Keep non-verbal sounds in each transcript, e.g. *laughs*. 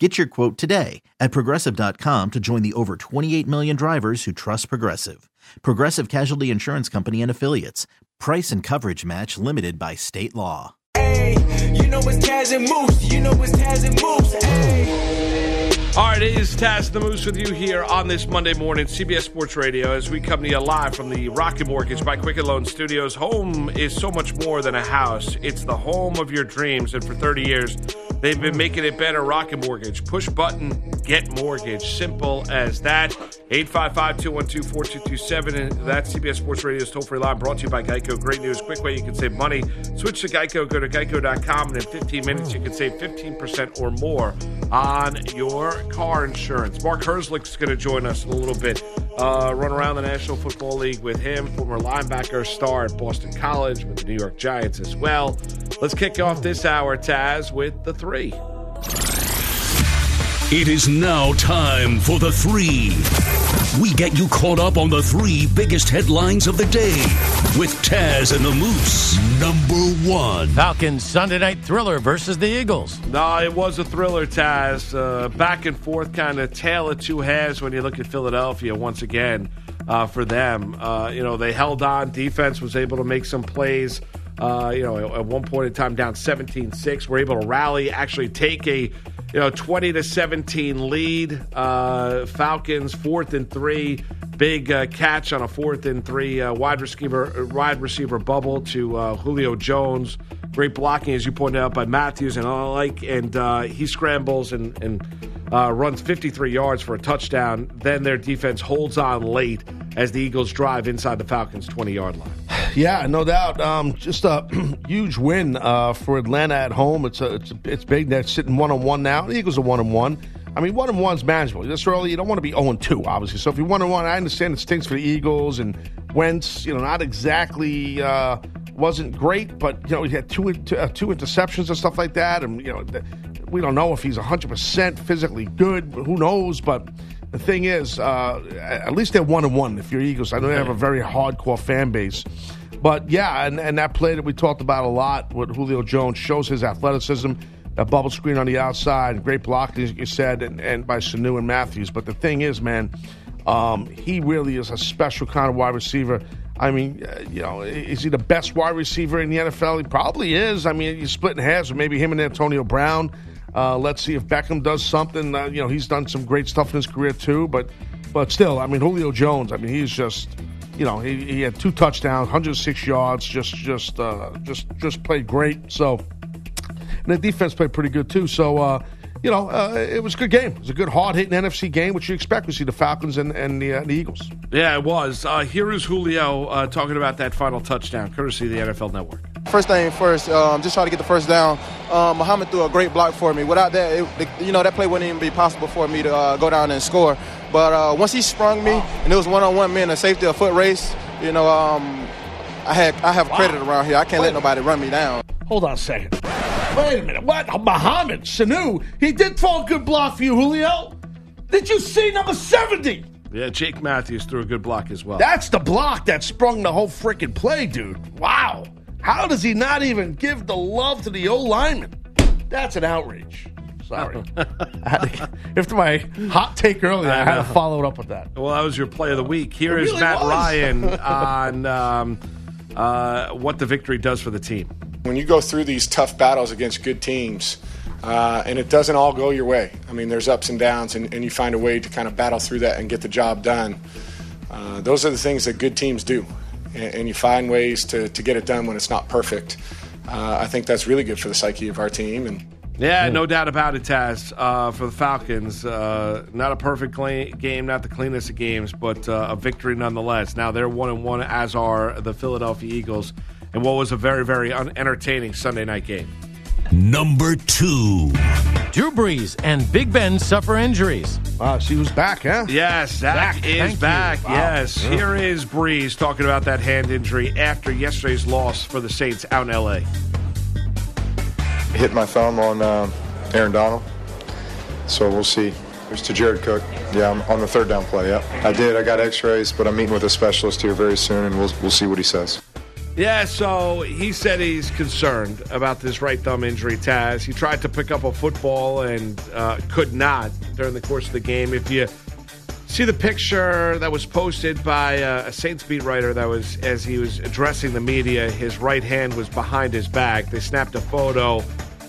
Get your quote today at progressive.com to join the over 28 million drivers who trust Progressive. Progressive Casualty Insurance Company and Affiliates. Price and coverage match limited by state law. Hey, you know it's Taz and Moose. You know it's Taz and Moose. Hey. All right, it is Taz the Moose with you here on this Monday morning, CBS Sports Radio, as we come to you live from the Rocket Mortgage by Quicken Loan Studios. Home is so much more than a house, it's the home of your dreams. And for 30 years, they've been making it better. Rocket Mortgage. Push button, get mortgage. Simple as that. 855 212 4227. And that's CBS Sports Radio's toll free line brought to you by Geico. Great news. Quick way you can save money. Switch to Geico. Go to geico.com. And in 15 minutes, you can save 15% or more on your car insurance. Mark Herzlich's going to join us in a little bit. Uh, run around the National Football League with him, former linebacker, star at Boston College with the New York Giants as well. Let's kick off this hour, Taz, with the three. It is now time for the three. We get you caught up on the three biggest headlines of the day with Taz and the Moose. Number one. Falcons Sunday night thriller versus the Eagles. No, it was a thriller, Taz. Uh, back and forth, kind of tale of two halves when you look at Philadelphia once again uh, for them. Uh, you know, they held on. Defense was able to make some plays. Uh, you know, at one point in time, down 17 6. We're able to rally, actually take a you know 20 to 17 lead. Uh, Falcons fourth and three. Big uh, catch on a fourth and three uh, wide receiver wide receiver bubble to uh, Julio Jones. Great blocking, as you pointed out, by Matthews and I like, and uh, he scrambles and and uh, runs 53 yards for a touchdown. Then their defense holds on late as the Eagles drive inside the Falcons' 20 yard line. Yeah, no doubt. Um, just a *clears throat* huge win uh, for Atlanta at home. It's a, it's a, it's big. They're sitting one on one now. The Eagles are one on one. I mean, one and one's manageable. This early, you don't want to be zero and two, obviously. So if you're one and one, I understand it stinks for the Eagles and Wentz. You know, not exactly uh, wasn't great, but you know he had two uh, two interceptions and stuff like that, and you know we don't know if he's 100 percent physically good. Who knows? But the thing is, uh, at least they're one and one. If you're Eagles, I know they have a very hardcore fan base. But yeah, and, and that play that we talked about a lot with Julio Jones shows his athleticism. That bubble screen on the outside, great block, as you said, and, and by Sanu and Matthews. But the thing is, man, um, he really is a special kind of wide receiver. I mean, uh, you know, is he the best wide receiver in the NFL? He probably is. I mean, he's splitting hairs with maybe him and Antonio Brown. Uh, let's see if Beckham does something. Uh, you know, he's done some great stuff in his career too. But, but still, I mean, Julio Jones. I mean, he's just you know, he, he had two touchdowns, 106 yards, just just uh, just just played great. So, and the defense played pretty good too. So, uh, you know, uh, it was a good game. It was a good, hard hitting NFC game, which you expect. to see the Falcons and, and the, uh, the Eagles. Yeah, it was. Here is Julio talking about that final touchdown, courtesy of the NFL Network. First thing first, um, just try to get the first down. Um, Muhammad threw a great block for me. Without that, it, you know, that play wouldn't even be possible for me to uh, go down and score. But uh, once he sprung me, and it was one-on-one, me and a safety, a foot race, you know, um, I had I have credit around here. I can't let nobody run me down. Hold on a second. Wait a minute. What? Muhammad Sanu? He did throw a good block for you, Julio. Did you see number 70? Yeah, Jake Matthews threw a good block as well. That's the block that sprung the whole freaking play, dude. Wow. How does he not even give the love to the old lineman? That's an outrage. Sorry. *laughs* to, after my hot take earlier, I, I, had to follow it up with that. Well, that was your play of the week. Here it is really Matt was. Ryan *laughs* on um, uh, what the victory does for the team. When you go through these tough battles against good teams, uh, and it doesn't all go your way. I mean, there's ups and downs, and, and, you find a way to kind of battle through that and get the job done. Uh, those are the things that good teams do, and, and, you find ways to, to get it done when it's not perfect. Uh, I think that's really good for the psyche of our team, and yeah, no doubt about it, Taz. Uh, for the Falcons, uh, not a perfect game, not the cleanest of games, but uh, a victory nonetheless. Now they're one and one, as are the Philadelphia Eagles, and what was a very, very un- entertaining Sunday night game. Number two. Drew Brees and Big Ben suffer injuries. Wow, she was back, huh? Yes, Zach Back. is Thank back. Wow. Yes, here is Brees talking about that hand injury after yesterday's loss for the Saints out in L.A. hit my thumb on um, Aaron Donald. So we'll see. There's to Jared Cook. Yeah, I'm on the third down play. Yeah, I did. I got X-rays, but I'm meeting with a specialist here very soon, and we'll we'll see what he says. Yeah, so he said he's concerned about this right thumb injury, Taz. He tried to pick up a football and uh, could not during the course of the game. If you see the picture that was posted by uh, a Saints beat writer that was as he was addressing the media, his right hand was behind his back. They snapped a photo.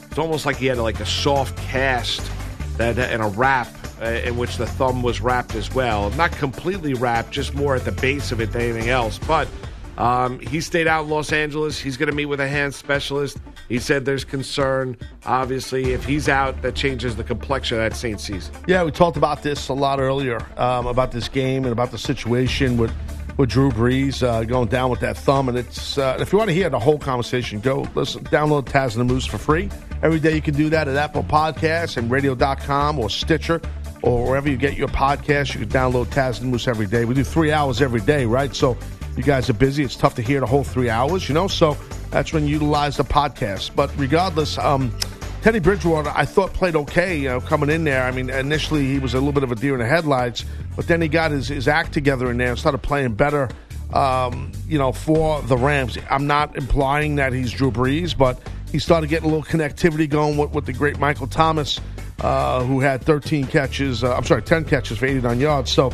It's almost like he had like a soft cast that and a wrap uh, in which the thumb was wrapped as well. Not completely wrapped, just more at the base of it than anything else. But um, he stayed out in Los Angeles. He's going to meet with a hand specialist. He said there's concern. Obviously, if he's out, that changes the complexion of that Saints season. Yeah, we talked about this a lot earlier um, about this game and about the situation with with Drew Brees uh, going down with that thumb. And it's uh, if you want to hear the whole conversation, go listen, download Taz and the Moose for free every day. You can do that at Apple Podcasts and Radio.com or Stitcher or wherever you get your podcast. You can download Taz and the Moose every day. We do three hours every day, right? So you guys are busy. It's tough to hear the whole three hours, you know. So that's when you utilize the podcast. But regardless, um, Teddy Bridgewater, I thought played okay, you know, coming in there. I mean, initially he was a little bit of a deer in the headlights, but then he got his, his act together in there and started playing better, um, you know, for the Rams. I'm not implying that he's Drew Brees, but he started getting a little connectivity going with, with the great Michael Thomas, uh, who had 13 catches, uh, I'm sorry, 10 catches for 89 yards. So,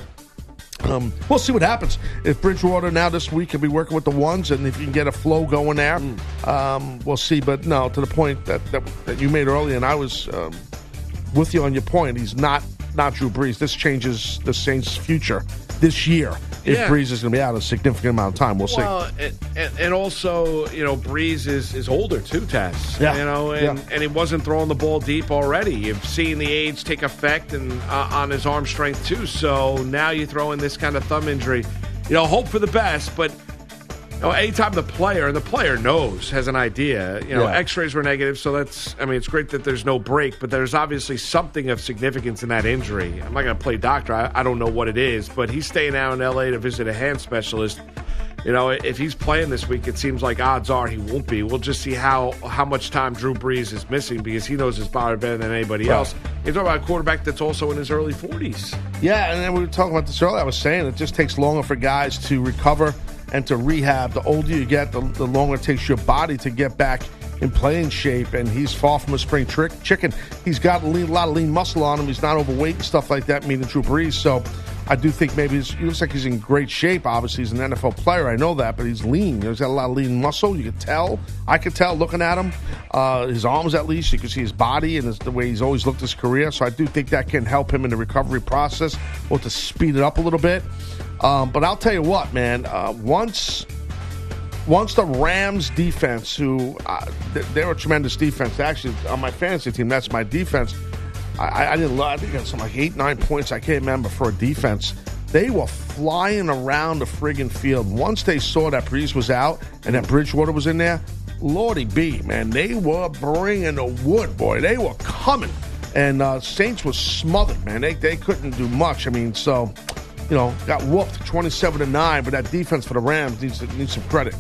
um, we'll see what happens. If Bridgewater now this week can be working with the ones, and if you can get a flow going there, um, we'll see. But no, to the point that, that, that you made earlier, and I was um, with you on your point. He's not not Drew Brees. This changes the Saints' future this year. If Yeah. Brees is going to be out a significant amount of time, we'll see. Well, and, and, and also, you know, Brees is, is older too, Tess. Yeah. You know, and, Yeah. and he wasn't throwing the ball deep already. You've seen the age take effect and uh, on his arm strength too. So now you throw in this kind of thumb injury. You know, hope for the best, but you know, anytime the player and the player knows has an idea. You know, Yeah. X-rays were negative, so that's. I mean, it's great that there's no break, but there's obviously something of significance in that injury. I'm not going to play doctor. I, I don't know what it is, but he's staying out in L.A. to visit a hand specialist. You know, if he's playing this week, it seems like odds are he won't be. We'll just see how how much time Drew Brees is missing because he knows his body better than anybody Right. else. You're talking about a quarterback that's also in his early 40s. Yeah, and then we were talking about this earlier. I was saying it just takes longer for guys to recover and to rehab. The older you get, the, the longer it takes your body to get back in playing shape. And he's far from a spring trick chicken. He's got a, lean, lot of lean muscle on him. He's not overweight and stuff like that, meaning Drew Brees. So I do think maybe he looks like he's in great shape. Obviously, he's an NFL player. I know that, but he's lean. He's got a lot of lean muscle. You could tell. I could tell looking at him. Uh, his arms, at least, you can see his body and his, the way he's always looked his career. So I do think that can help him in the recovery process or to speed it up a little bit. Um, but I'll tell you what, man. Uh, once once the Rams defense, who uh, they're a tremendous defense. Actually, on my fantasy team, that's my defense. I, I- didn't. I think I got something like eight, nine points. I can't remember for a defense. They were flying around the friggin' field. Once they saw that Brees was out and that Bridgewater was in there, Lordy B, man, they were bringing the wood, boy. They were coming, and uh, Saints was smothered, man. They they couldn't do much. I mean, so you know, got whooped twenty-seven to nine. But that defense for the Rams needs needs some credit.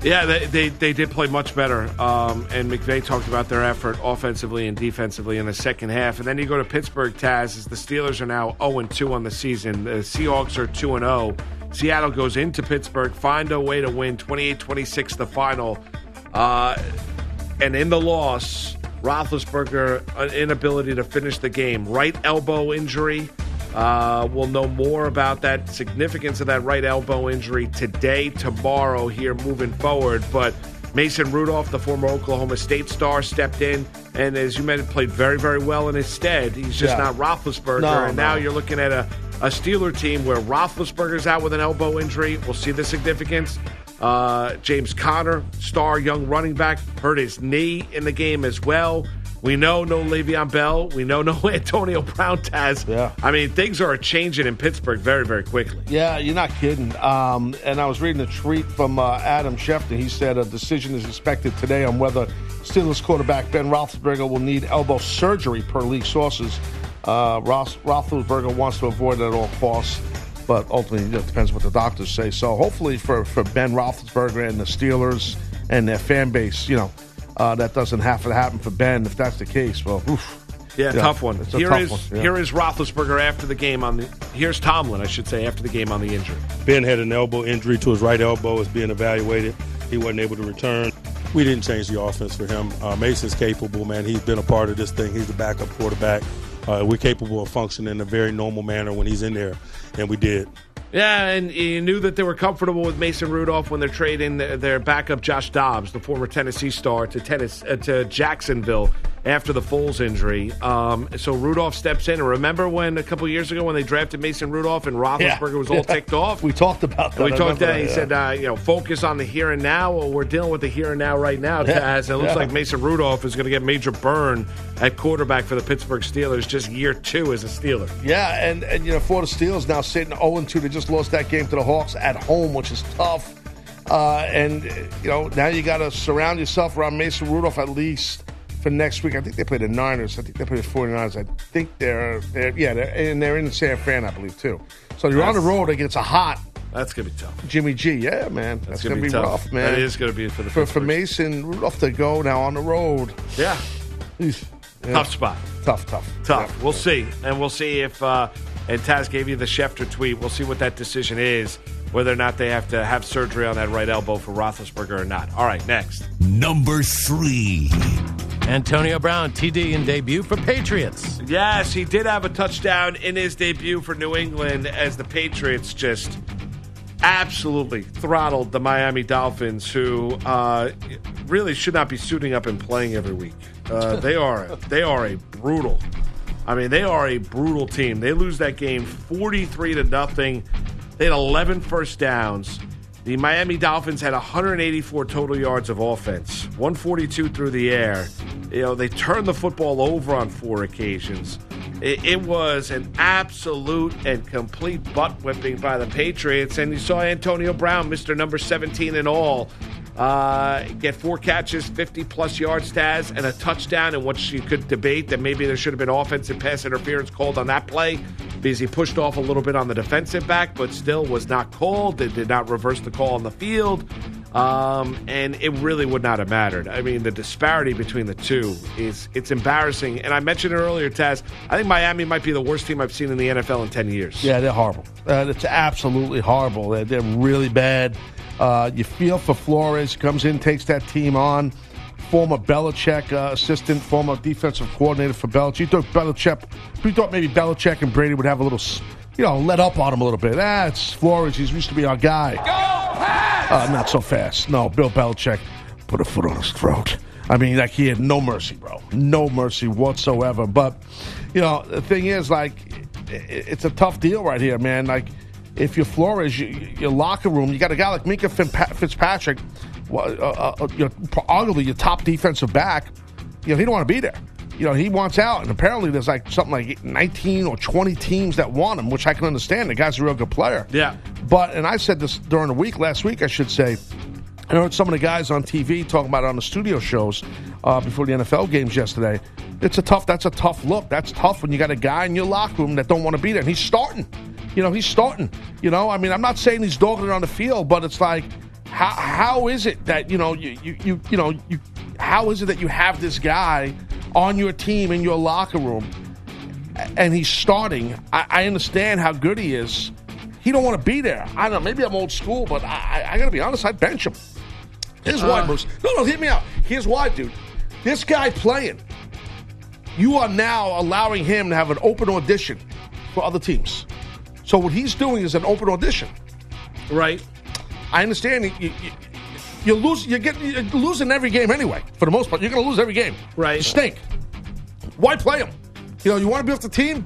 Yeah, they, they, they did play much better. Um, and McVay talked about their effort offensively and defensively in the second half. And then you go to Pittsburgh, Taz, as the Steelers are now 0 2 on the season. The Seahawks are 2 0. Seattle goes into Pittsburgh, find a way to win 28 26 the final. Uh, and in the loss, Roethlisberger, an inability to finish the game. Right elbow injury. Uh, we'll know more about that significance of that right elbow injury today, tomorrow, here moving forward. But Mason Rudolph, the former Oklahoma State star, stepped in and, as you mentioned, played very, very well in his stead. He's just Yeah. not Roethlisberger. No, and now you're looking at a, a Steeler team where Roethlisberger's out with an elbow injury. We'll see the significance. Uh, James Conner, star young running back, hurt his knee in the game as well. We know no Le'Veon Bell. We know no *laughs* Antonio Brown. Taz. Yeah. I mean, things are changing in Pittsburgh very, very quickly. Yeah, you're not kidding. Um, and I was reading a tweet from uh, Adam Schefter. He said a decision is expected today on whether Steelers quarterback Ben Roethlisberger will need elbow surgery, per league sources. Uh, Roethlisberger wants to avoid it at all costs, but ultimately it depends what the doctors say. So hopefully for, for Ben Roethlisberger and the Steelers and their fan base, you know, uh, that doesn't have to happen for Ben. If that's the case, well, oof. Yeah, tough one. It's a Here tough is one, yeah. here is Roethlisberger after the game on the. Here's Tomlin, I should say, after the game on the injury. Ben had an elbow injury to his right elbow, is being evaluated. He wasn't able to return. We didn't change the offense for him. Uh, Mason's capable, man. He's been a part of this thing. He's the backup quarterback. Uh, we're capable of functioning in a very normal manner when he's in there, and we did. Yeah, and you knew that they were comfortable with Mason Rudolph when they're trading their, their backup Josh Dobbs, the former Tennessee star, to tennis uh, to Jacksonville after the Foles injury. Um, so Rudolph steps in. And remember when a couple years ago when they drafted Mason Rudolph and Roethlisberger was all Yeah. ticked off? We talked about that. We I talked that. He yeah. said, uh, you know, focus on the here and now. Well, we're dealing with the here and now right now, Yeah. Taz. It looks Yeah. like Mason Rudolph is going to get major burn at quarterback for the Pittsburgh Steelers just year two as a Steeler. Yeah, and, and you know, for the Steelers now sitting 0 2, they just lost that game to the Hawks at home, which is tough. Uh, and, you know, now you got to surround yourself around Mason Rudolph at least for next week. I think they play the Niners. I think they play the 49ers. I think they're, they're yeah, they're, and they're in San Fran, I believe, too. So you're on the road against a hot That's going to be tough. Jimmy G. Yeah, man. That's, gonna going to be be, tough. rough, man. That is gonna be for the for, for. Mason Rudolph to go now on the road. Yeah. Yeah. Tough spot. Tough, tough. Tough. Yeah. We'll see. And we'll see if, uh, and Taz gave you the Schefter tweet. We'll see what that decision is, whether or not they have to have surgery on that right elbow for Roethlisberger or not. All right, next. Number three. Antonio Brown, TD in debut for Patriots. Yes, he did have a touchdown in his debut for New England as the Patriots just absolutely throttled the Miami Dolphins, who uh, really should not be suiting up and playing every week. Uh, they are they are a brutal. I mean, they are a brutal team. They lose that game forty three to nothing. They had 11 first downs. The Miami Dolphins had 184 total yards of offense, 142 through the air. You know, they turned the football over on four occasions. It, it was an absolute and complete butt whipping by the Patriots. And you saw Antonio Brown, Mr. Number 17 in all, uh, get four catches, 50 plus yards, Taz, and a touchdown, And which you could debate that maybe there should have been offensive pass interference called on that play because he pushed off a little bit on the defensive back, but still was not called. They did not reverse the call on the field. Um, and it really would not have mattered. I mean, the disparity between the two is it's embarrassing. And I mentioned it earlier, Taz. I think Miami might be the worst team I've seen in the NFL in ten years. Yeah, they're horrible. Uh, it's absolutely horrible. They're, they're really bad. Uh, you feel for Flores, comes in, takes that team on. Former Belichick uh, assistant, former defensive coordinator for Belichick. You thought Belichick, you thought maybe Belichick and Brady would have a little, you know, let up on him a little bit. Ah, Flores. He's used to be our guy. Uh, not so fast. No, Bill Belichick put a foot on his throat. I mean, like he had no mercy, bro. No mercy whatsoever. But, you know, the thing is, like, it's a tough deal right here, man. Like, if you're Flores, you, your locker room, you got a guy like Minkah Fitzpatrick, uh, uh, your, arguably your top defensive back. You know, he don't want to be there. You know, he wants out, and apparently there's like something like 19 or 20 teams that want him, which I can understand. The guy's a real good player. Yeah. But, and I said this during the week, last week, I should say, I heard some of the guys on TV talking about it on the studio shows uh, before the NFL games yesterday. It's a tough. That's a tough look. That's tough when you got a guy in your locker room that don't want to be there. And he's starting. You know, he's starting. You know, I mean, I'm not saying he's dogging it on the field, but it's like, how how is it that you know you you you, you know you how is it that you have this guy on your team in your locker room and he's starting? I, I understand how good he is. He don't want to be there. I don't know. Maybe I'm old school, but I, I, I got to be honest. I'd bench him. Here's why, Uh. Bruce. No, no, hear me out. Here's why, dude. This guy playing, you are now allowing him to have an open audition for other teams. So what he's doing is an open audition. Right. I understand you, you, you, lose. You get you're losing every game anyway. For the most part, you're going to lose every game. Right. You stink. Why play him? You know, you want to be off the team?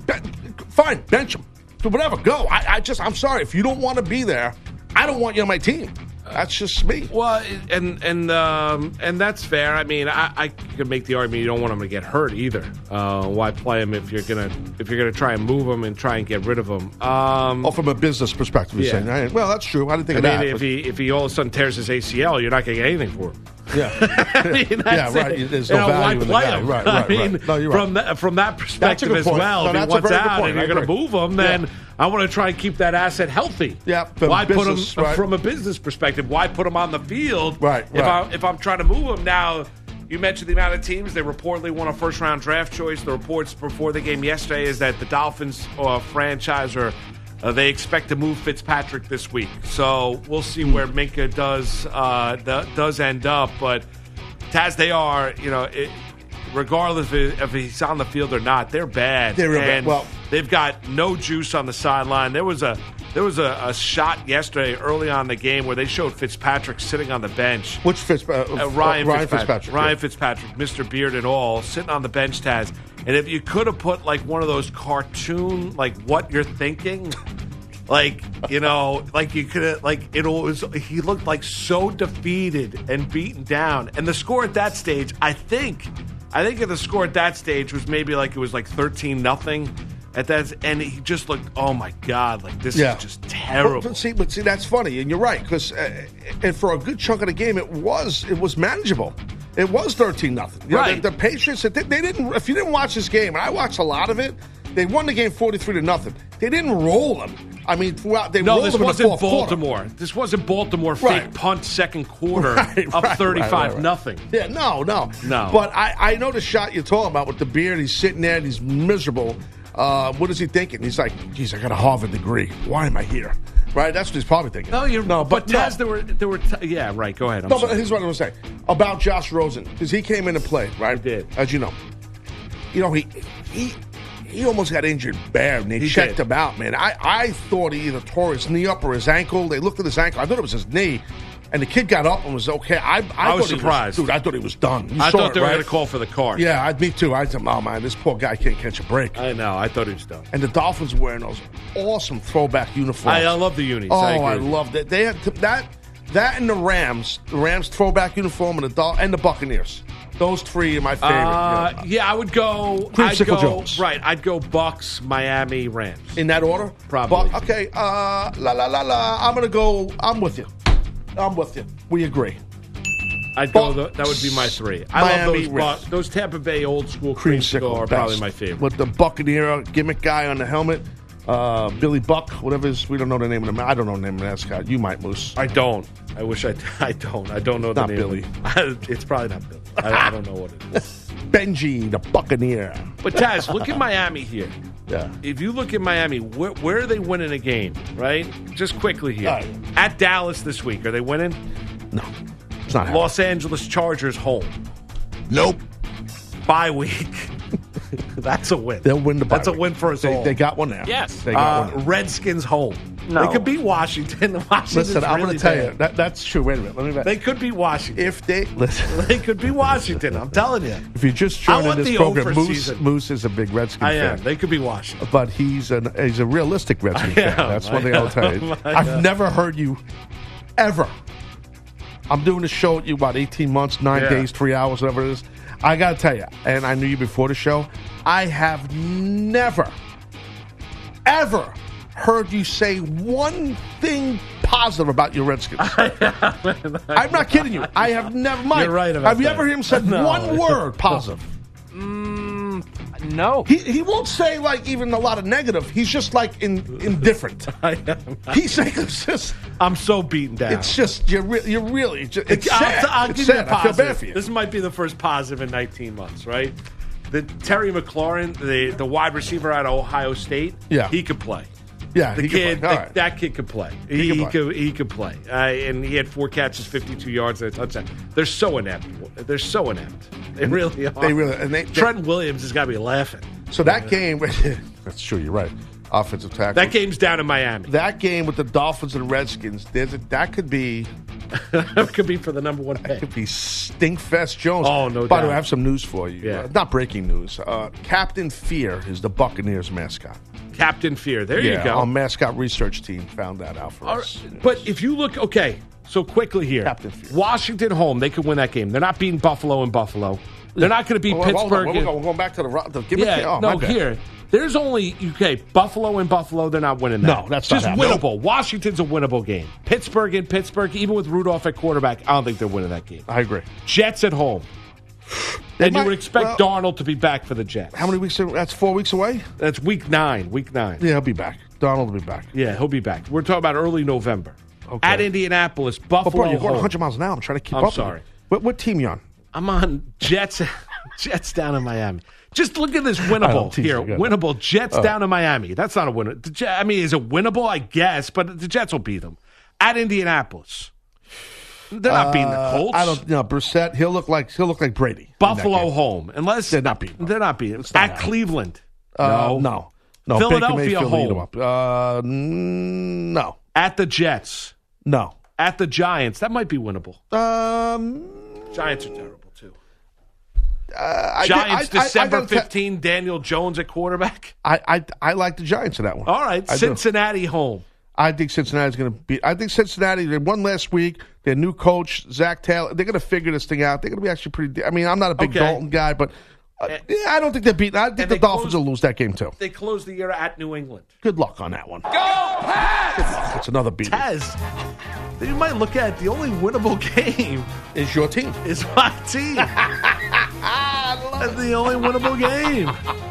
Fine, bench him. Do whatever. Go. I, I just, I'm sorry if you don't want to be there. I don't want you on my team. That's just me. Well, and and um, and that's fair. I mean, I, I could make the argument you don't want him to get hurt either. Uh, why play him if you're gonna if you're gonna try and move him and try and get rid of him? Um, Oh, from a business perspective, you're Yeah. saying. Right? Well, that's true. I didn't think I of mean, that. if but- he if he all of a sudden tears his ACL, you're not going to get anything for him. Yeah. *laughs* I mean, Yeah, right. it. There's You no know, value in the guy. him? Right, I mean, right. No, you're right. from that from that perspective as point. well. No, if he wants out point. and you're going to move him, then I want to try and keep that asset healthy. Yeah, Why put business, him right. from a business perspective? Why put him on the field? Right, If right. I if I'm trying to move him now. You mentioned the amount of teams they reportedly want a first round draft choice. The reports before the game yesterday is that the Dolphins uh, franchise are uh, they expect to move Fitzpatrick this week. So we'll see where Minkah does uh, do- does end up. But as they are, you know, it, regardless if, if he's on the field or not, they're bad. They're real bad. Well, they've got no juice on the sideline. There was a there was a, a shot yesterday early on in the game where they showed Fitzpatrick sitting on the bench. Which Fitz, uh, Uh, Ryan, Ryan Fitzpatrick, Ryan yeah. Fitzpatrick, Mr. Beard and all, sitting on the bench, Taz. And if you could have put like one of those cartoon, like what you're thinking, like you know, like you could have, like it was. He looked like so defeated and beaten down. And the score at that stage, I think, I think if the score at that stage was maybe like it was like thirteen nothing. At that, and he just looked. Oh my god! Like this Yeah. is just terrible. But, but see, but see, that's funny, and you're right because, uh, and for a good chunk of the game, it was it was manageable. It was thirteen nothing. Right. The, the Patriots, they, they didn't. If you didn't watch this game, and I watched a lot of it, they won the game forty three to nothing. They didn't roll them. I mean, throughout they No, rolled this them in the wasn't fourth quarter. Baltimore. This wasn't Baltimore fake Right. punt second quarter *laughs* Right, up right, right, right. nothing. Yeah, no, no, No. But I, I know the shot you're talking about with the beard. He's sitting there and he's miserable. Uh, what is he thinking? He's like, "Geez, I got a Harvard degree. Why am I here?" Right? That's what he's probably thinking. No, you're no, but, but, no. There were there were t- yeah right. Go ahead. I'm No, but here's what I was saying about Josh Rosen because he came in and played, right? He did. as you know. You know he he he almost got injured bad, and they He checked did. him out, man. I I thought he either tore his knee up or his ankle. They looked at his ankle. I thought it was his knee, and the kid got up and was okay. I I, I was surprised. dude. I thought he was done. You I thought they were right? going to call for the car. Yeah, I, me too. I said, oh man, this poor guy can't catch a break. I know. I thought he was done. and the Dolphins were wearing those awesome throwback uniforms. I, I love the unis. Oh, I, I, loved it. They had that that and the Rams, the Rams throwback uniform and the Dol- and the Buccaneers. Those three are my favorite. Uh, Yeah. yeah, I would go. I'd Creamsicle go Jones. right. I'd go Bucks, Miami, Rams. In that order, Probably. Okay, uh, la la la la. I'm gonna go. I'm with you. I'm with you. We agree. I'd go. That would be my three. I Miami, love those. Those Tampa Bay old school Creamsicle are best. probably my favorite. With the Buccaneer gimmick guy on the helmet, uh, Billy Buck, whatever his. We don't know the name of the. I don't know the name of the mascot. You might, Moose. I don't. I wish I. *laughs* I don't. I don't know the Not name. Billy. *laughs* it's probably not Billy. I, I don't know what it is. *laughs* Benji, the Buccaneer. But Taz, look at Miami here. Yeah. If you look at Miami, where, where are they winning a game? Right? Just quickly here. Right. At Dallas this week, are they winning? No, it's not happening. Los Angeles Chargers home. Nope. Bye week. *laughs* *laughs* That's a win. They'll win the. bye That's a win for us they, all. They got one now. Yes. they got Uh, one. Now. Redskins home. No. They could beat Washington. *laughs* Washington's Listen, I'm really going to tell bad. you that that's true. Wait a minute. Let me. Back. They could be Washington. if they listen, *laughs* They could be Washington. I'm telling you. if you just I joined in this the program, Moose season. Moose is a big Redskin I fan. They could be Washington. but he's an he's a realistic Redskin fan. am, That's one thing I'll tell you. I I've never heard you ever. I'm doing a show with you about 18 months, nine Yeah. days, three hours, whatever it is. I got to tell you, and I knew you before the show. I have never, ever heard you say one thing positive about your Redskins. *laughs* I'm not kidding you. I have never. Mike, You're right about Have you that. ever heard him say *laughs* No. one word positive? No. He, he won't say like even a lot of negative. He's just like in, indifferent. *laughs* I am. He's like it's just I'm so beaten down. it's just you're re- you're really just, it's I'll, sad. I'll It's give you sad. a I feel positive. bad for you. This might be the first positive in 19 months, right? The Terry McLaurin, the the wide receiver out of Ohio State, Yeah. he could play. Yeah, The he can kid, play. The- right. that kid could play. He, he play. could he could play, uh, and he had four catches, 52 yards, and a touchdown. They're so inept. They're so inept. They really are. They really and they, they- Trent Williams has got to be laughing. so that game. *laughs* that's true. You're right. Offensive tackle. That game's down in Miami. That game with the Dolphins and Redskins. There's a, that could be *laughs* That could be for the number one pick. could be Stinkfest Jones. Oh, no By the way, I have some news for you. Yeah. Uh, not breaking news. Uh, Captain Fear is the Buccaneers mascot. Captain Fear. There yeah, you go. Our mascot research team found that out for All us. right, But if you look, okay, So quickly here, Captain Fear. Washington home, they could win that game. They're not beating Buffalo and Buffalo. They're not going to beat on, Pittsburgh. Going, we're going back to the. the give me- yeah, oh, no, here. There's only okay. Buffalo and Buffalo, they're not winning that. No, that's just winnable. Washington's a winnable game. Pittsburgh and Pittsburgh, even with Rudolph at quarterback, I don't think they're winning that game. I agree. Jets at home, and might- you would expect well- Darnold to be back for the Jets. How many weeks? That's four weeks away. That's week nine. Week nine. Yeah, he'll be back. Darnold will be back. Yeah, he'll be back. We're talking about early November. Okay. At Indianapolis, But Buffalo. bro, you're going 100 miles an hour. I'm trying to keep I'm up. with sorry. What, what team you on? I'm on Jets. *laughs* Jets down in Miami. Just look at this winnable here. you, go ahead. Winnable Jets Oh. down in Miami. That's not a winner. I mean, is it winnable? I guess, but the Jets will beat them at Indianapolis. They're not beating the Uh, Colts. I don't know. Brissett. He'll look like he'll look like Brady. Buffalo home, unless They're not beating them. They're not beating not at happening. Cleveland. Uh, no, no, no. Philadelphia Baker Mayfield eat up. Uh, no, At the Jets. no. At the Giants. That might be winnable. Um, Giants are terrible too. uh, Giants I- I- I December te- 15. Daniel Jones at quarterback. I, I I like the Giants in that one. All right, I do. Cincinnati home. I think Cincinnati's going to be. I think Cincinnati. They won last week. Their new coach Zac Taylor. They're going to figure this thing out. They're going to be actually pretty. I mean, I'm not a big Okay. Dalton guy, but uh, yeah, I don't think they're beating. I think the Dolphins close- will lose that game too. They close the year at New England. Good luck on that one. Go Pats! It's another beat. Taz, you might look at the only winnable *laughs* game Is your team? is my team. *laughs* That's the only winnable game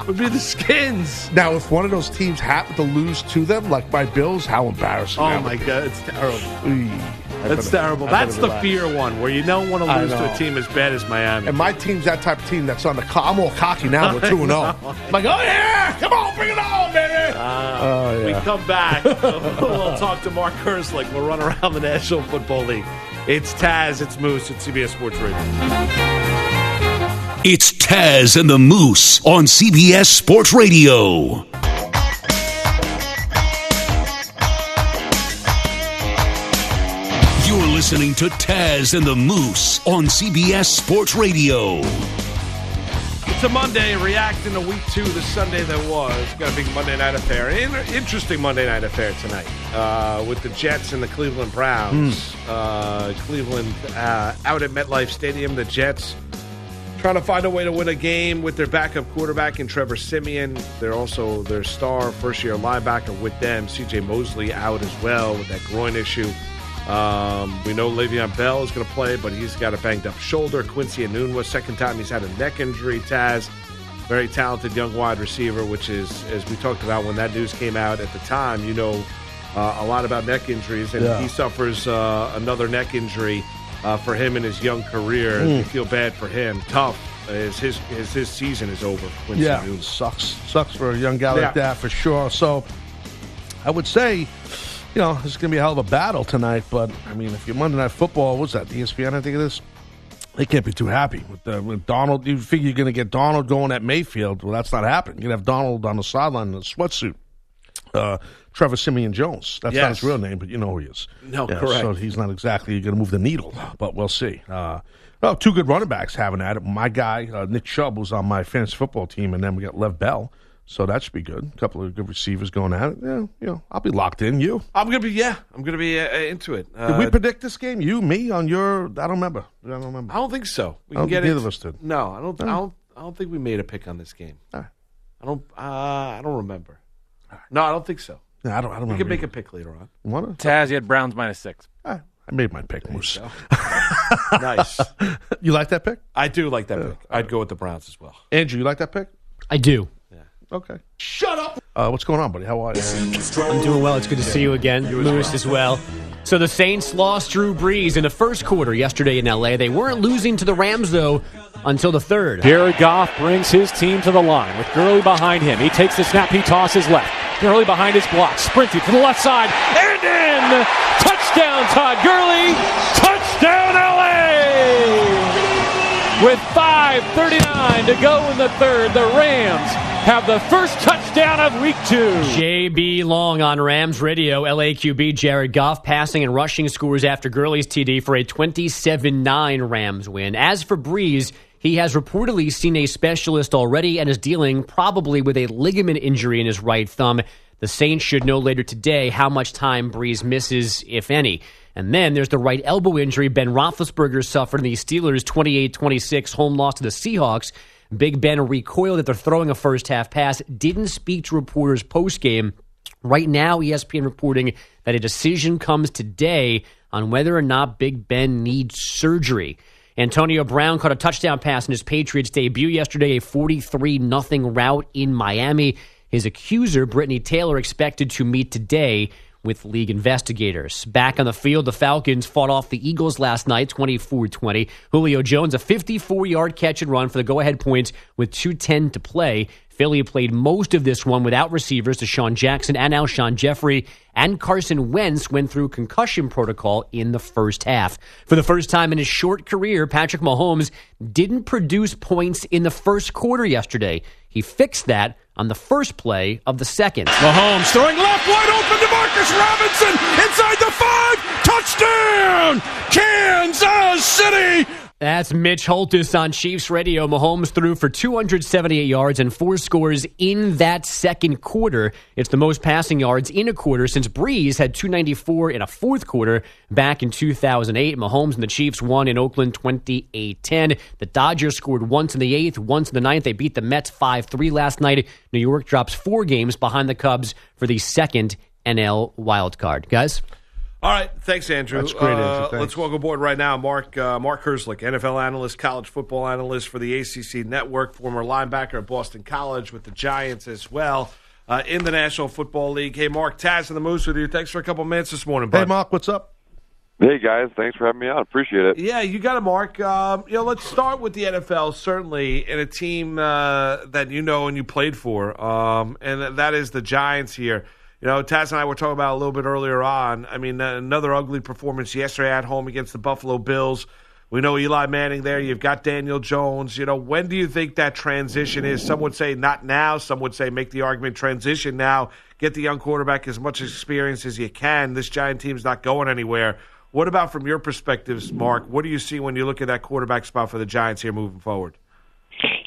would be the Skins. Now, if one of those teams happen to lose to them, like my Bills, how embarrassing! Oh that my would be. god, it's terrible. Eey. I That's terrible. That's the relax. fear one where you don't want to lose to a team as bad as Miami. And my team's that type of team that's on the. Co- I'm all cocky now. We're *laughs* two and oh. zero. Like, oh yeah, come on, bring it on, baby. Ah. oh We yeah. come back. *laughs* we'll talk to Mark Herzlich. We'll run around the National Football League. It's Taz. It's Moose. It's CBS Sports Radio. It's Taz and the Moose on CBS Sports Radio. Listening to Taz and the Moose on CBS Sports Radio. It's a Monday, reacting to week two, the Sunday that was. Got a big Monday night affair. In- interesting Monday night affair tonight uh, with the Jets and the Cleveland Browns. Uh, Cleveland uh, out at MetLife Stadium. The Jets trying to find a way to win a game with their backup quarterback in Trevor Siemian. They're also their star first year linebacker with them. CJ Mosley out as well with that groin issue. Um, we know Le'Veon Bell is going to play, but he's got a banged up shoulder. Quincy Enunwa, second time he's had a neck injury. Taz, very talented young wide receiver, which is, as we talked about when that news came out at the time, you know uh, a lot about neck injuries, and Yeah. he suffers uh, another neck injury uh, for him in his young career. Mm. You feel bad for him. Tough as his as his season is over. Quincy Yeah, Enunwa. sucks. Sucks for a young guy Yeah. like that for sure. So, I would say, you know, it's going to be a hell of a battle tonight. But I mean, if you're Monday Night Football, what's that? ESPN, I think it is. They can't be too happy with, uh, with Darnold. You figure you're going to get Darnold going at Mayfield. Well, that's not happening. You're going to have Darnold on the sideline in a sweatsuit. Uh, Trevor Siemian Jones. That's not his real name, but you know who he is. No, Yeah, correct. So he's not exactly going to move the needle, but we'll see. Uh, well, two good running backs having at it. My guy, uh, Nick Chubb, was on my fantasy football team, and then we got Lev Bell. So that should be good. A couple of good receivers going at it. Yeah, you know, I'll be locked in. You? I'm gonna be yeah. I'm gonna be uh, into it. Uh, Did we predict this game? You, me, on your? I don't remember. I don't remember. I don't think so. We I can don't get think it. either of us did. No, I don't. I don't. I don't think we made a pick on this game. All right. I don't. Uh, I don't remember. No, I don't think so. Yeah, I don't. I don't We remember. can make a pick later on. Wanna? Taz, you had Browns minus six. All right. I made my pick, Moose. *laughs* nice. You like that pick, I do like that pick. I'd go with the Browns as well. Andrew? You like that pick? I do. Okay. Shut up. Uh, what's going on, buddy? How are you? I'm doing well. It's good to see you again, Moose, as well. So the Saints lost Drew Brees in the first quarter yesterday in LA. They weren't losing to the Rams though until the third. Jared Goff brings his team to the line with Gurley behind him. He takes the snap, he tosses left. Gurley behind his block, sprinting to the left side, and in! Touchdown, Todd Gurley! Touchdown, LA! With 5.39 to go in the third, the Rams have the first touchdown of week two. JB Long on Rams radio. LAQB Jared Goff passing and rushing scores after Gurley's TD for a 27 9 Rams win. As for Brees, he has reportedly seen a specialist already and is dealing probably with a ligament injury in his right thumb. The Saints should know later today how much time Brees misses, if any. And then there's the right elbow injury Ben Roethlisberger suffered in the Steelers' 28-26 home loss to the Seahawks. Big Ben recoiled after throwing a first half pass, didn't speak to reporters post game. Right now, ESPN reporting that a decision comes today on whether or not Big Ben needs surgery. Antonio Brown caught a touchdown pass in his Patriots debut yesterday, a 43 0 rout in Miami. His accuser, Britney Taylor, expected to meet today with league investigators. Back on the field, the Falcons fought off the Eagles last night, 24 20. Julio Jones, a 54 yard catch and run for the go ahead points with 2.10 to play. Philly played most of this one without receivers. DeSean Jackson and Alshon Jeffery and Carson Wentz went through concussion protocol in the first half. For the first time in his short career, Patrick Mahomes didn't produce points in the first quarter yesterday. He fixed that on the first play of the second. Mahomes throwing left, wide open to Marcus Robinson inside the five. Touchdown, Kansas City. That's Mitch Holthus on Chiefs Radio. Mahomes threw for 278 yards and four scores in that second quarter. It's the most passing yards in a quarter since Brees had 294 in a fourth quarter back in 2008. Mahomes and the Chiefs won in Oakland 28-10. The Dodgers scored once in the eighth, once in the ninth. They beat the Mets 5-3 last night. New York drops four games behind the Cubs for the second NL wild card. Guys? All right, thanks, Andrew. That's great, Andrew. Uh, Thanks. let's welcome aboard right now Mark uh, Mark Herzlich, NFL analyst, college football analyst for the ACC Network, former linebacker at Boston College with the Giants as well uh, in the National Football League. Hey, Mark Taz and the Moose with you. Thanks for a couple minutes this morning, bud. Hey, Mark, what's up? Hey guys, thanks for having me on. Appreciate it. Yeah, you got it, Mark. Um, you know, let's start with the NFL. Certainly, in a team uh, that you know and you played for, um, and that is the Giants here. You know, Taz and I were talking about a little bit earlier on. I mean, uh, another ugly performance yesterday at home against the Buffalo Bills. We know Eli Manning there. You've got Daniel Jones. You know, when do you think that transition is? Some would say not now. Some would say make the argument transition now. Get the young quarterback as much experience as you can. This Giant team's not going anywhere. What about from your perspectives, Mark? What do you see when you look at that quarterback spot for the Giants here moving forward?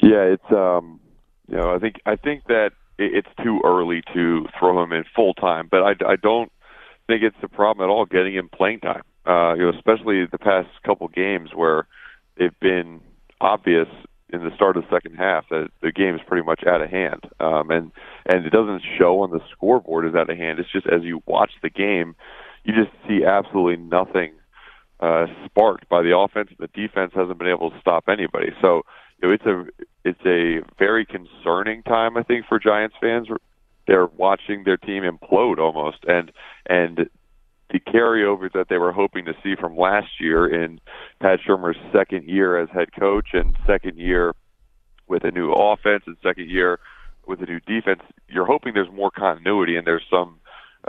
Yeah, it's um, you know, I think I think that it's too early to throw him in full time, but I, I don't think it's a problem at all getting him playing time. Uh, you know, especially the past couple games where they've been obvious in the start of the second half that the game is pretty much out of hand, um, and and it doesn't show on the scoreboard as out of hand. It's just as you watch the game, you just see absolutely nothing uh, sparked by the offense. The defense hasn't been able to stop anybody. So know, it's a it's a very concerning time, I think, for Giants fans. They're watching their team implode almost, and and the carryover that they were hoping to see from last year in Pat Shurmur's second year as head coach and second year with a new offense and second year with a new defense, you're hoping there's more continuity and there's some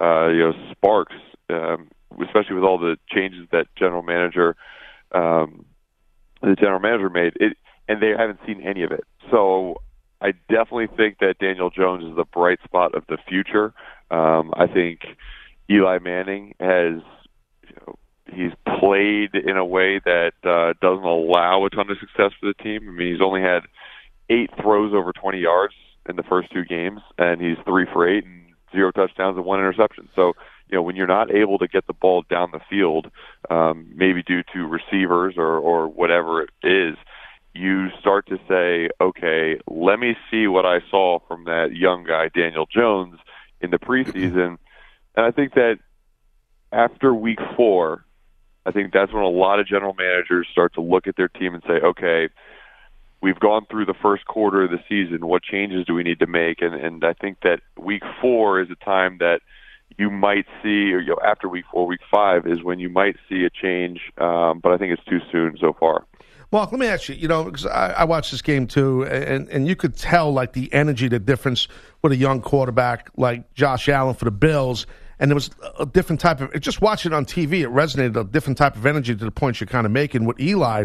uh, you know sparks, um, especially with all the changes that general manager um, the general manager made. It and they haven't seen any of it. So I definitely think that Daniel Jones is the bright spot of the future. Um, I think Eli Manning has you know, he's played in a way that uh, doesn't allow a ton of success for the team. I mean, he's only had eight throws over 20 yards in the first two games, and he's three for eight and zero touchdowns and one interception. So, you know, when you're not able to get the ball down the field, um, maybe due to receivers or, or whatever it is, you start to say, okay, let me see what I saw from that young guy, Daniel Jones, in the preseason. And I think that after week four, I think that's when a lot of general managers start to look at their team and say, okay, we've gone through the first quarter of the season. What changes do we need to make? And, and I think that week four is a time that you might see, or you know, after week four, week five is when you might see a change. Um, but I think it's too soon so far. Mark, let me ask you. You know, because I, I watched this game too, and and you could tell like the energy, the difference with a young quarterback like Josh Allen for the Bills, and there was a different type of. Just watching it on TV, it resonated a different type of energy to the point you're kind of making. With Eli,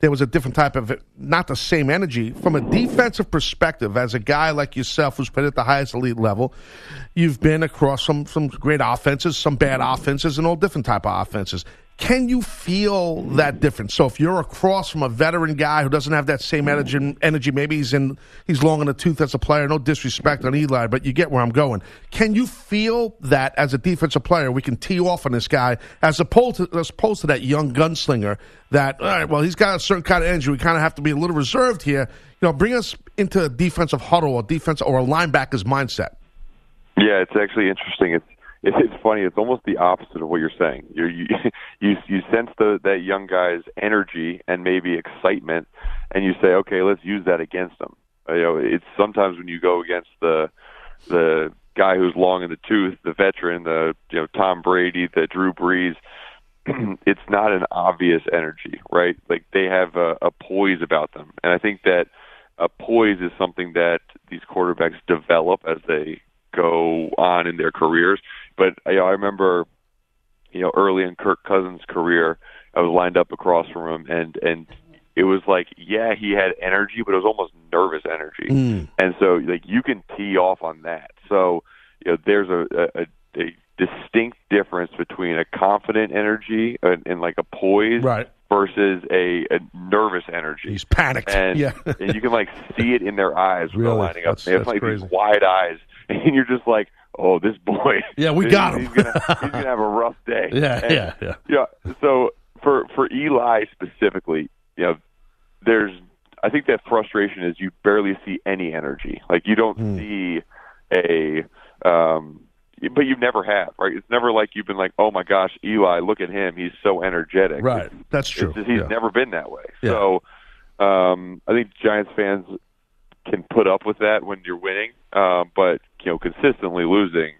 there was a different type of, not the same energy from a defensive perspective. As a guy like yourself who's played at the highest elite level, you've been across some some great offenses, some bad offenses, and all different type of offenses. Can you feel that difference? So if you're across from a veteran guy who doesn't have that same mm. energy, energy maybe he's in he's long in the tooth as a player. No disrespect on Eli, but you get where I'm going. Can you feel that as a defensive player, we can tee off on this guy as opposed to as opposed to that young gunslinger that all right, well he's got a certain kind of energy. We kind of have to be a little reserved here. You know, bring us into a defensive huddle or defense or a linebacker's mindset. Yeah, it's actually interesting. It's it's funny. It's almost the opposite of what you're saying. You're, you *laughs* you you sense the that young guy's energy and maybe excitement, and you say, okay, let's use that against him. Uh, you know, it's sometimes when you go against the the guy who's long in the tooth, the veteran, the you know Tom Brady, the Drew Brees. *clears throat* it's not an obvious energy, right? Like they have a, a poise about them, and I think that a poise is something that these quarterbacks develop as they go on in their careers. But you know, I remember, you know, early in Kirk Cousins' career, I was lined up across from him, and and it was like, yeah, he had energy, but it was almost nervous energy, Mm. and so like you can tee off on that. So you know, there's a, a, a distinct difference between a confident energy and, and like a poise, Right. versus a, a nervous energy. He's panicked. And, yeah. and you can like see it in their eyes when Really? they're lining up. That's- they have like crazy. these wide eyes, *laughs* and you're just like, "Oh, this boy." Yeah, we *laughs* he's- got him. He's gonna, he's gonna have a rough day. *laughs* Yeah, And, yeah, yeah. yeah. So for for Eli specifically, you know, there's I think that frustration is you barely see any energy. Like you don't Hmm. see a um but you never have, right? It's never like you've been like, "Oh my gosh, Eli, look at him. He's so energetic." Right. That's It's true. just- he's Yeah. never been that way. Yeah. So um, I think Giants fans can put up with that when you're winning, um, but you know, consistently losing,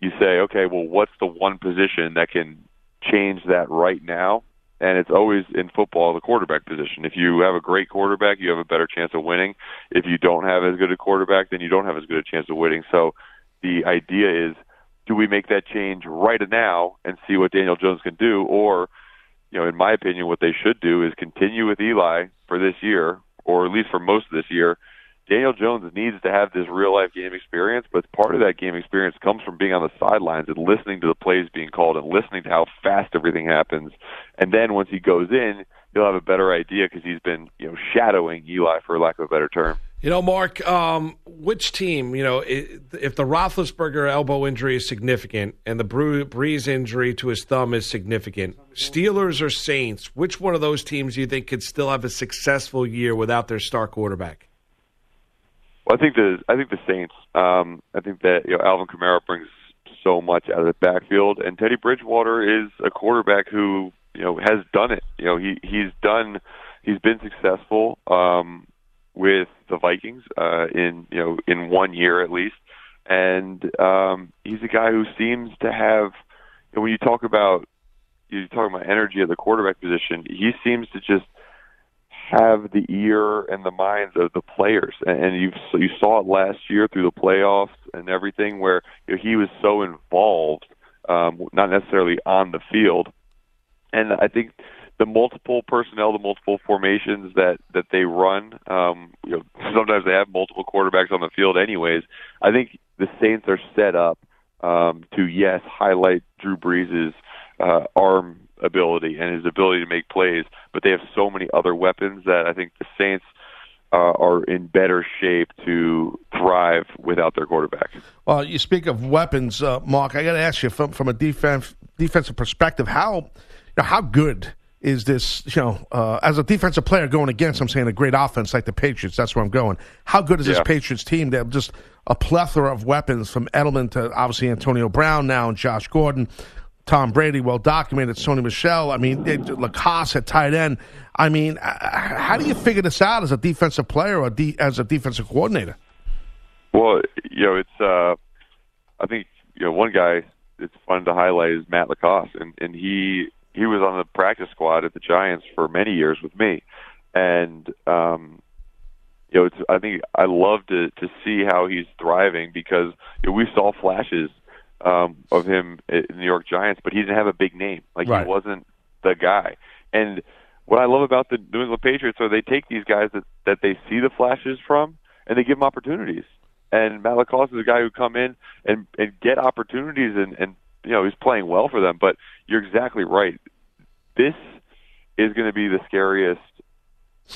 you say, okay, well, what's the one position that can change that right now? And it's always in football the quarterback position. If you have a great quarterback, you have a better chance of winning. If you don't have as good a quarterback, then you don't have as good a chance of winning. So the idea is, do we make that change right now and see what Daniel Jones can do, or you know, in my opinion, what they should do is continue with Eli for this year, or at least for most of this year. Daniel Jones needs to have this real life game experience, but part of that game experience comes from being on the sidelines and listening to the plays being called and listening to how fast everything happens. And then once he goes in, he'll have a better idea because he's been, you know, shadowing Eli for lack of a better term. You know, Mark, um, which team, you know, if the Roethlisberger elbow injury is significant and the Brees injury to his thumb is significant, Steelers or Saints, which one of those teams do you think could still have a successful year without their star quarterback? Well, I think the I think the Saints. Um, I think that you know Alvin Kamara brings so much out of the backfield, and Teddy Bridgewater is a quarterback who you know has done it. You know he he's done he's been successful um, with the Vikings uh, in you know in one year at least, and um, he's a guy who seems to have. You know, when you talk about you talk about energy at the quarterback position, he seems to just have the ear and the minds of the players, and, you you saw it last year through the playoffs and everything, where you know, he was so involved, um, not necessarily on the field, and I think the multiple personnel, the multiple formations that that they run, um, you know, sometimes they have multiple quarterbacks on the field, anyways. I think the Saints are set up um, to yes highlight Drew Brees' uh, arm ability and his ability to make plays, but they have so many other weapons that I think the Saints uh, are in better shape to thrive without their quarterback. Well, you speak of weapons, uh, Mark. I got to ask you from from a defense defensive perspective, how you know, how good is this? You know, uh, as a defensive player going against, I'm saying a great offense like the Patriots. That's where I'm going. How good is this Patriots team? They have just a plethora of weapons from Edelman to obviously Antonio Brown now and Josh Gordon. Tom Brady, well documented. Sony Michel. I mean, they, LaCosse at tight end. I mean, how do you figure this out as a defensive player or de- as a defensive coordinator? Well, you know, it's uh I think you know one guy it's fun to highlight is Matt LaCosse, and and he he was on the practice squad at the Giants for many years with me, and um, you know, it's I think I love to to see how he's thriving because you know, we saw flashes um, of him in the New York Giants, but he didn't have a big name. Like Right. he wasn't the guy, and what I love about the New England Patriots are they take these guys that that they see the flashes from and they give them opportunities. And Matt is a guy who come in and and get opportunities and and you know he's playing well for them. But you're exactly right. This is going to be the scariest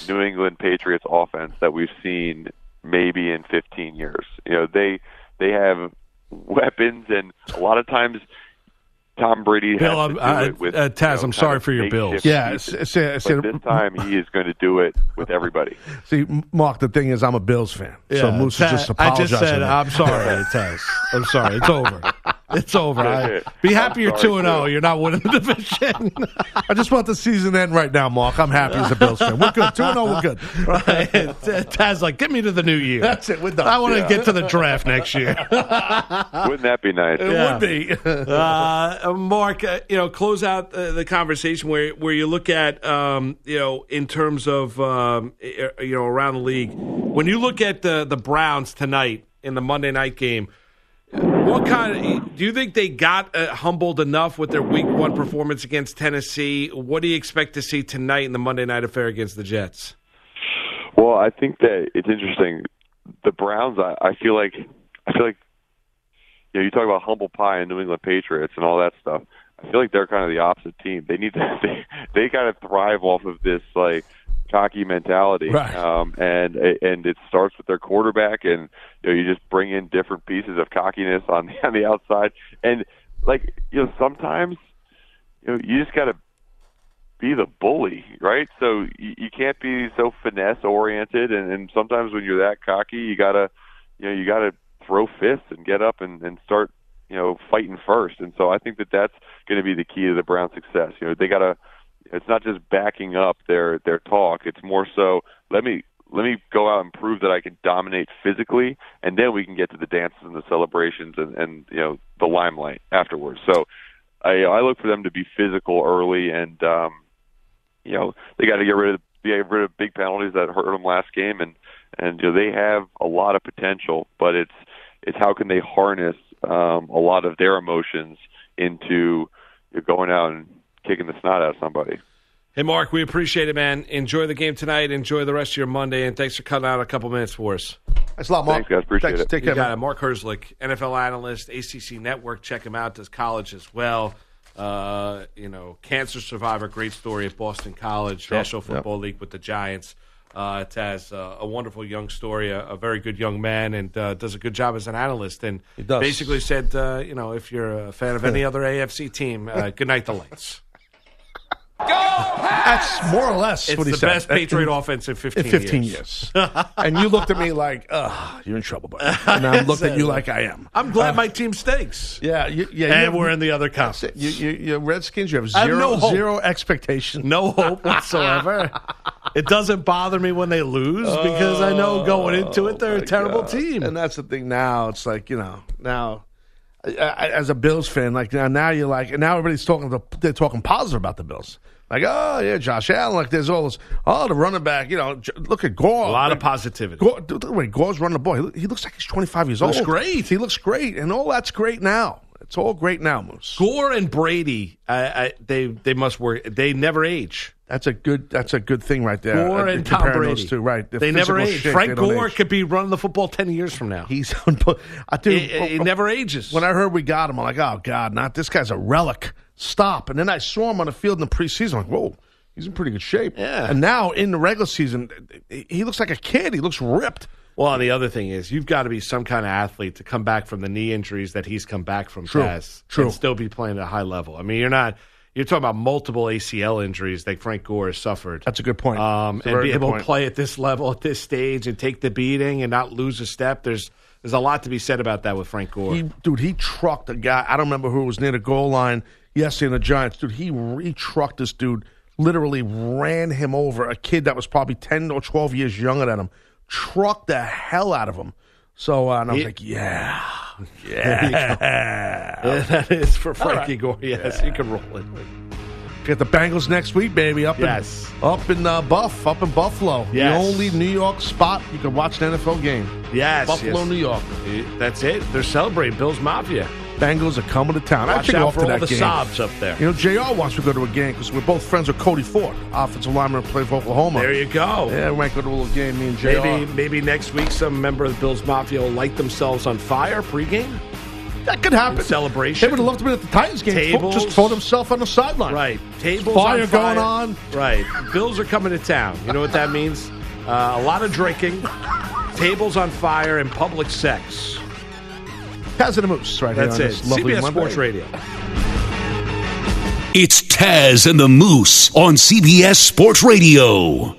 New England Patriots offense that we've seen maybe in 15 years. You know, they they have weapons, and a lot of times Tom Brady Bill, has to do I'm- I- it with uh, Taz, you know, I'm sorry for your Bills. Yeah, this time he is going to do it with everybody. *laughs* See, Mark, the thing is, I'm a Bills fan, so Moose Ta- is just I apologizing. just said. I'm sorry, Taz. I'm sorry. It's over. *laughs* It's over. I, be happy you're 2 and 0. You're not winning the division. *laughs* I just want the season end right now, Mark. I'm happy as a Bills fan. We're good. 2 and 0, we're good. *laughs* Right. *laughs* Taz, like, get me to the new year. That's it. We're done. I want to Yeah. get to the draft next year. Wouldn't that be nice? It would be. uh, Mark, uh, you know, close out uh, the conversation where where you look at, um, you know, in terms of, um, you know, around the league. When you look at the the Browns tonight in the Monday night game, what kind of do you think they got uh, humbled enough with their Week One performance against Tennessee? What do you expect to see tonight in the Monday night affair against the Jets? Well, I think that it's interesting. The Browns, I, I feel like, I feel like, you know, you talk about humble pie and New England Patriots and all that stuff. I feel like they're kind of the opposite team. They need to, *laughs* they, they kind of thrive off of this like cocky mentality, Right. um, and and it starts with their quarterback, and you know, you just bring in different pieces of cockiness on the *laughs* on the outside, and like you know, sometimes you know, you just got to be the bully, right? So you, you can't be so finesse oriented, and, and sometimes when you're that cocky, you gotta, you know, you gotta throw fists and get up and, and start, you know, fighting first. And so I think that that's going to be the key to the Browns' success. You know, they gotta. It's not just backing up their their talk. It's more so let me let me go out and prove that I can dominate physically, and then we can get to the dances and the celebrations and, and you know the limelight afterwards. So I, I look for them to be physical early, and um, you know they got to get rid of get rid of big penalties that hurt them last game, and and you know they have a lot of potential, but it's it's how can they harness um, a lot of their emotions into you know, going out and kicking the snot out of somebody. Hey, Mark, we appreciate it, man. Enjoy the game tonight. Enjoy the rest of your Monday, and thanks for cutting out a couple minutes for us. Thanks a lot, Mark. Thanks, guys. Appreciate Thanks. it. Take You care, got man. it. Mark Herzlich, NFL analyst, ACC Network. Check him out. Does college as well. Uh, you know, cancer survivor. Great story at Boston College, National Football League with the Giants. Uh, it has uh, a wonderful young story, a, a very good young man, and uh, does a good job as an analyst. And does. basically said, uh, you know, if you're a fan of any other AFC team, uh, good night, the lights. That's more or less It's what he the said. best Patriot offense in 15 in 15 years. years. and you looked at me like, ugh, you're in trouble, buddy. *laughs* And I looked at you like I am. I'm glad uh, my team stinks. Yeah, you, yeah. you And have- we're in the other conference. You, you, you Redskins, you have I have zero, no hope. zero expectation. No hope whatsoever. *laughs* it doesn't bother me when they lose because I know going into it they're a oh terrible God. team. And that's the thing now. It's like, you know, now. I- I- As a Bills fan, like now, now you're like, and now everybody's talking. They're talking positive about the Bills. Like, oh yeah, Josh Allen. Like, there's all this. Oh, the running back. You know, J- look at Gore. a lot of positivity. Gore, dude, look at the way Gore's running the ball. He, he looks like he's 25 years Looks old. great. He looks great, and all that's great now. It's all great now, Moose. Gore and Brady, I, I, they they must work. They never age. That's a good. That's a good thing right there. Gore Uh, and Tom Brady, two, right? The they never age. shit, Frank Gore age. could be running the football ten years from now. He's unbe- I do. He, he never ages. When I heard we got him, I'm like, oh God, not this guy's a relic. Stop. And then I saw him on the field in the preseason. I'm like, whoa, he's in pretty good shape. Yeah. And now in the regular season, he looks like a kid. He looks ripped. Well, and the other thing is, you've got to be some kind of athlete to come back from the knee injuries that he's come back from. True. Taz, True. And still be playing at a high level. I mean, you're not. You're talking about multiple ACL injuries that Frank Gore has suffered. That's a good point. Um, and be able point. to play at this level, at this stage, and take the beating and not lose a step. There's there's a lot to be said about that with Frank Gore. He, dude, he trucked a guy. I don't remember who was near the goal line yesterday in the Giants. Dude, he re trucked this dude. Literally ran him over. A kid that was probably ten or twelve years younger than him. Trucked the hell out of him. So uh, and I was He- like, yeah, *laughs* Yeah, yeah. that is for Frankie right. Gore. Yes, you can roll it. Get the Bengals next week, baby. Up Yes. in up in uh, Buff, up in Buffalo. Yes. The only New York spot you can watch an NFL game. Yes, Buffalo, yes. New York. That's it. They're celebrating Bills Mafia. Bengals are coming to town. I Watch should go out off for to all that the game. sobs up there. You know, Jr. wants to go to a game because we're both friends with Cody Ford, offensive lineman who played for Oklahoma. There you go. Yeah, we might go to a little game. Me and Jr. Maybe maybe next week some member of the Bills Mafia will light themselves on fire pregame. That could happen. celebration. They would have loved to be at the Titans game. Tables. Just throw himself on the sideline. Right. Tables Fire on fire. going on. Right. Bills are coming to town. You know what that means? Uh, a lot of drinking, tables on fire, and public sex. Taz and the Moose right That's here it. on this lovely CBS Monday. Sports Radio. It's Taz and the Moose on CBS Sports Radio.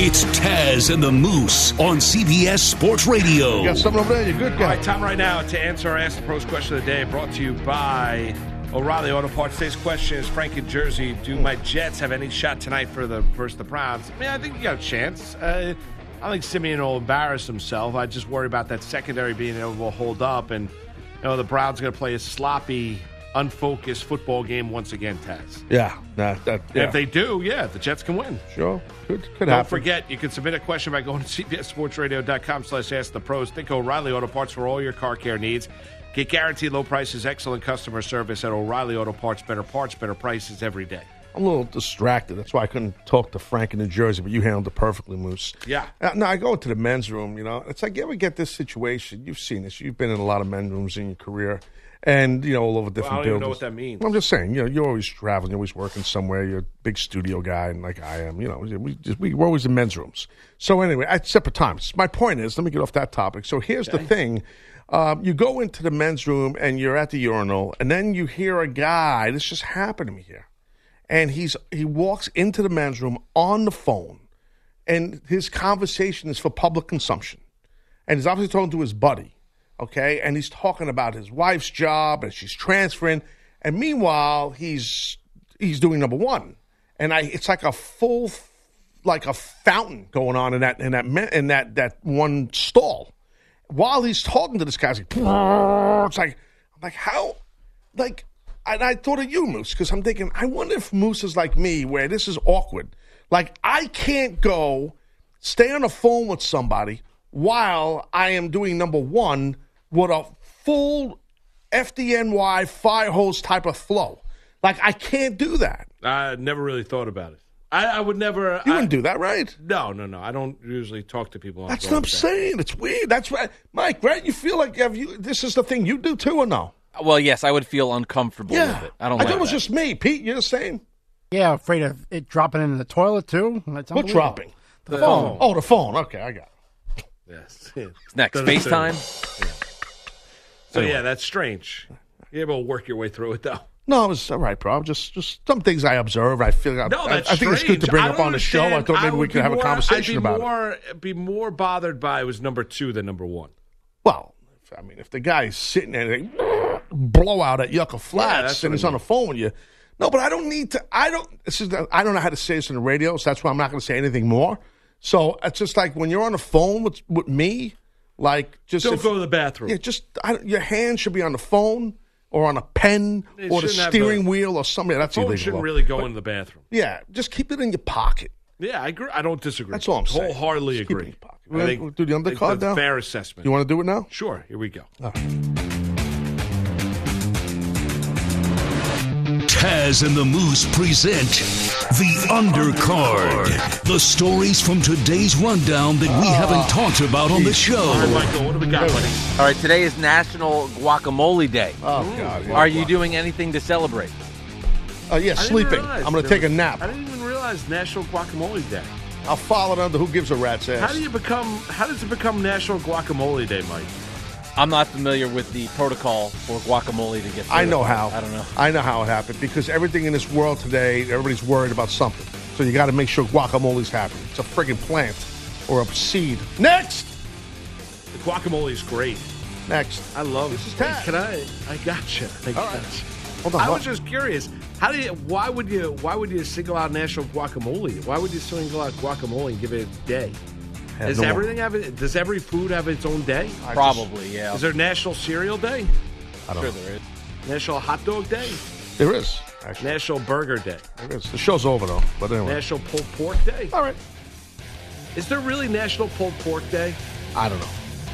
It's Taz and the Moose on CBS Sports Radio. You got something over there? You're good guy. right, time right now to answer our Ask the Pros question of the day, brought to you by O'Reilly Auto Parts. Today's question is Frank in Jersey. Do my Jets have any shot tonight for the versus the Browns? I mean, I think you got a chance. Uh, I think Siemian will embarrass himself. I just worry about that secondary being able to hold up, and you know the Browns going to play a sloppy, unfocused football game once again. Taz. Yeah, nah, that, yeah. If they do, yeah, the Jets can win. sure, could could Don't happen. forget, you can submit a question by going to *laughs* cbssportsradio.com slash ask the pros. Think O'Reilly Auto Parts for all your car care needs. Get guaranteed low prices, excellent customer service at O'Reilly Auto Parts. Better parts, better prices every day. I'm a little distracted. That's why I couldn't talk to Frank in New Jersey, but you handled it perfectly, Moose. Yeah. Uh, no, I go into the men's room. You know, it's like you ever get this situation. You've seen this. You've been in a lot of men's rooms in your career, and you know all over different I don't even know what that means. I'm just saying. You know, you're always traveling. You're always working somewhere. You're a big studio guy, and like I am. You know, we just, we, we're always in men's rooms. So anyway, at separate times. My point is, let me get off that topic. So here's the thing. Um, you go into the men's room and you're at the urinal, and then you hear a guy. This just happened to me here and he's he walks into the men's room on the phone, and his conversation is for public consumption, and he's obviously talking to his buddy, okay, and he's talking about his wife's job and she's transferring, and meanwhile he's he's doing number one, and I it's like a full like a fountain going on in that in that in that that one stall, while he's talking to this guy, it's like, it's like I'm like how like and I thought of you, Moose, because I'm thinking, I wonder if Moose is like me, where this is awkward. Like I can't go stay on the phone with somebody while I am doing number one with a full FDNY fire hose type of flow. Like I can't do that. I never really thought about it. I, I would never. You I, wouldn't do that, right? No, no, no. I don't usually talk to people. On that. That's what I'm phone. saying. It's weird. That's right, Mike. Right? You feel like have you? This is the thing you do too, or no? Well, yes, I would feel uncomfortable Yeah. with it. I don't I like thought it was that. just me, Pete. You're the same. Yeah, afraid of it dropping into the toilet too. That's What dropping? The, phone. Oh, the phone. Okay, I got. It. Yes. Next, *laughs* Doesn't FaceTime. So yeah, that's strange. You're able to work your way through it though. No, it was all right, bro. Just, just some things I observe. I feel. I, No, I, that's I think it's good to bring up on the show. I thought maybe we could have a conversation I'd be about it. more, Be more bothered by was number two than number one. Well, I mean, if the guy's sitting there, and they blow out at Yucca Flats, that's and he's I on the phone with you. No, but I don't need to. I don't. This is. I don't know how to say this in the radio, so that's why I'm not going to say anything more. So it's just like when you're on the phone with with me, like just Don't if- go to the bathroom. Yeah, just I, your hand should be on the phone or on a pen It or the steering a- wheel or something. That's Phone illegal. shouldn't really go But, in the bathroom. Yeah, just keep it in your pocket. Yeah, I agree. I don't disagree. That's all I'm saying. Wholeheartedly Just keep it agree. in your pocket. I We're think- gonna do the undercard now? Fair assessment. You want to do it now? Sure. Here we go. Taz and the Moose present The Undercard. The stories from today's rundown that we haven't talked about on the show. All right, Michael, what do we got, buddy? All right, today is National Guacamole Day. Oh God! here Are you doing anything to celebrate? Uh, yeah, I didn't sleeping. realize I'm going to there take a was- nap. I didn't even realize National Guacamole Day. I'll follow it under who gives a rat's ass. How do you become? How does it become National Guacamole Day, Mike? I'm not familiar with the protocol for guacamole to get. I know certified. how. I don't know. I know how it happened because everything in this world today, everybody's worried about something. So you got to make sure guacamole's happy. It's a friggin' plant or a seed. Next, The guacamole is great. next. I love This is Hey, Can I? I gotcha. I All right. gotcha. Hold on. I hold was just curious. How do you? Why would you? Why would you single out National Guacamole? Why would you single out guacamole and give it a day? I have Does no more. everything have it? Does every food have its own day? I Probably, yeah. Is there National Cereal Day? I don't sure know. there is. National Hot Dog Day? There is actually. National Burger Day? There is. The show's over though. But anyway. National Pulled Pork Day? All right. Is there really National Pulled Pork Day? I don't know.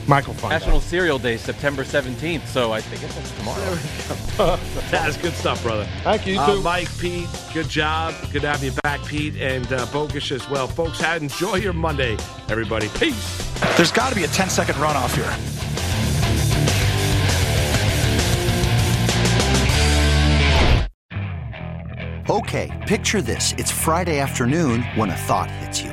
Michael find National Cereal Day, September 17th. So I think it's tomorrow. *laughs* That's good stuff, brother. Thank you, you Uh, too. Mike, Pete, good job. Good to have you back, Pete, and uh, Bogish as well. Folks, enjoy your Monday, everybody. Peace. There's got to be a 10 second runoff here. Okay, picture this. It's Friday afternoon when a thought hits you.